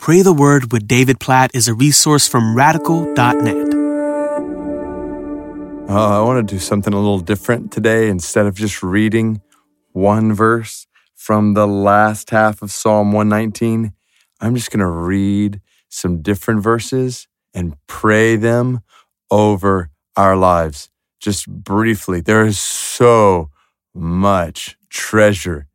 Pray the Word with David Platt is a resource from radical.net. Uh, I want to do something a little different today. Instead of just reading one verse from the last half of Psalm 119, I'm just going to read some different verses and pray them over our lives. Just briefly, there is so much treasure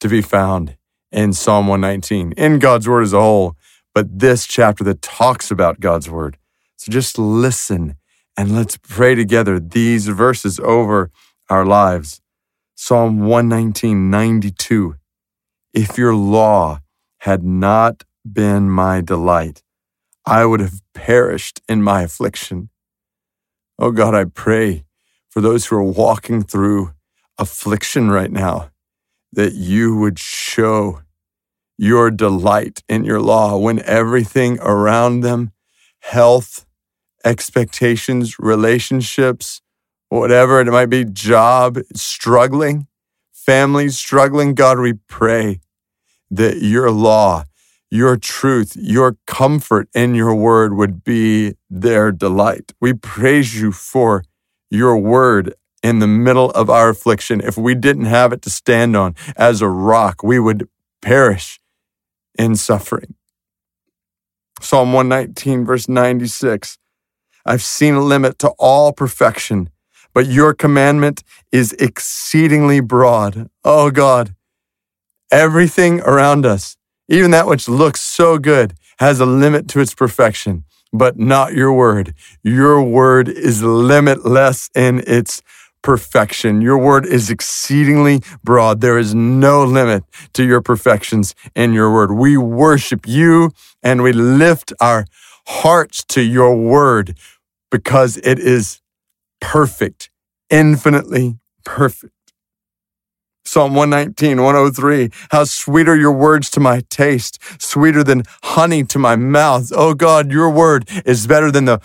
to be found in Psalm 119, in God's Word as a whole but this chapter that talks about God's word. So just listen and let's pray together these verses over our lives. Psalm 119, 92. If your law had not been my delight, I would have perished in my affliction. Oh God, I pray for those who are walking through affliction right now, that you would show your delight in your law when everything around them, health, expectations, relationships, whatever it might be, job struggling, family struggling, God, we pray that your law, your truth, your comfort in your word would be their delight. We praise you for your word in the middle of our affliction. If we didn't have it to stand on as a rock, we would perish in suffering. Psalm 119, verse 96 I've seen a limit to all perfection, but your commandment is exceedingly broad. Oh God, everything around us, even that which looks so good, has a limit to its perfection, but not your word. Your word is limitless in its perfection. Your word is exceedingly broad. There is no limit to your perfections in your word. We worship you and we lift our hearts to your word because it is perfect, infinitely perfect. Psalm 119, 103. How sweet are your words to my taste, sweeter than honey to my mouth. Oh God, your word is better than the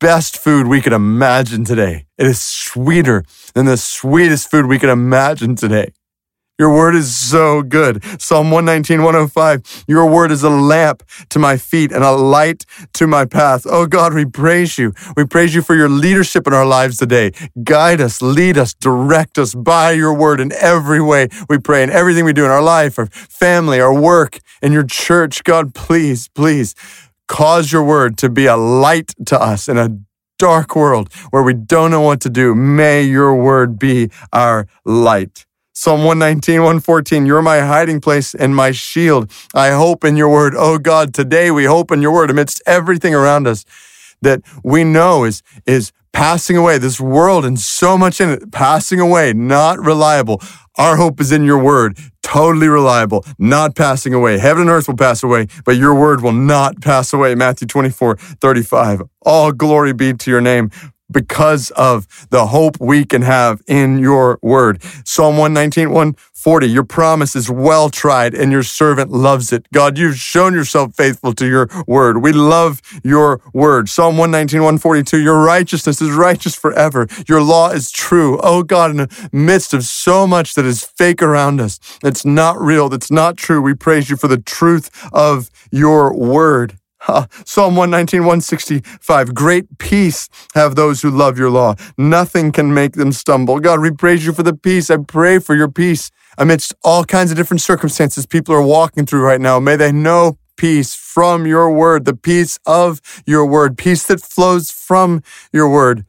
best food we could imagine today. It is sweeter than the sweetest food we could imagine today. Your word is so good. Psalm 119, 105. Your word is a lamp to my feet and a light to my path. Oh God, we praise you. We praise you for your leadership in our lives today. Guide us, lead us, direct us by your word in every way. We pray in everything we do in our life, our family, our work, in your church. God, please, please cause your word to be a light to us in a dark world where we don't know what to do. May your word be our light. Psalm 119, 114, you're my hiding place and my shield. I hope in your word. Oh God, today we hope in your word amidst everything around us that we know is, is passing away. This world and so much in it, passing away, not reliable. Our hope is in your word, totally reliable, not passing away. Heaven and earth will pass away, but your word will not pass away. Matthew 24, 35. All glory be to your name because of the hope we can have in your word. Psalm 119, 140, your promise is well tried and your servant loves it. God, you've shown yourself faithful to your word. We love your word. Psalm 119, 142, your righteousness is righteous forever. Your law is true. Oh God, in the midst of so much that is fake around us, that's not real, that's not true, we praise you for the truth of your word. Psalm 119, 165. Great peace have those who love your law. Nothing can make them stumble. God, we praise you for the peace. I pray for your peace amidst all kinds of different circumstances people are walking through right now. May they know peace from your word, the peace of your word, peace that flows from your word.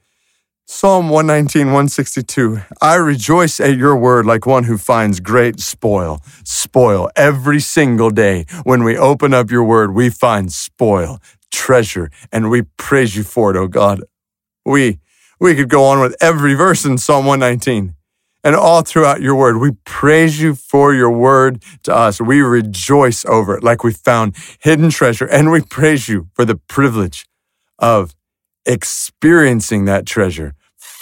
Psalm 119, 162. I rejoice at your word like one who finds great spoil. Spoil. Every single day when we open up your word, we find spoil, treasure, and we praise you for it, oh God. We, we could go on with every verse in Psalm 119 and all throughout your word. We praise you for your word to us. We rejoice over it like we found hidden treasure and we praise you for the privilege of experiencing that treasure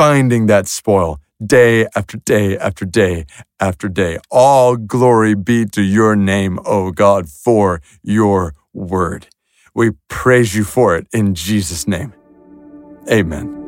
finding that spoil day after day after day after day. All glory be to your name, O God, for your word. We praise you for it in Jesus' name. Amen.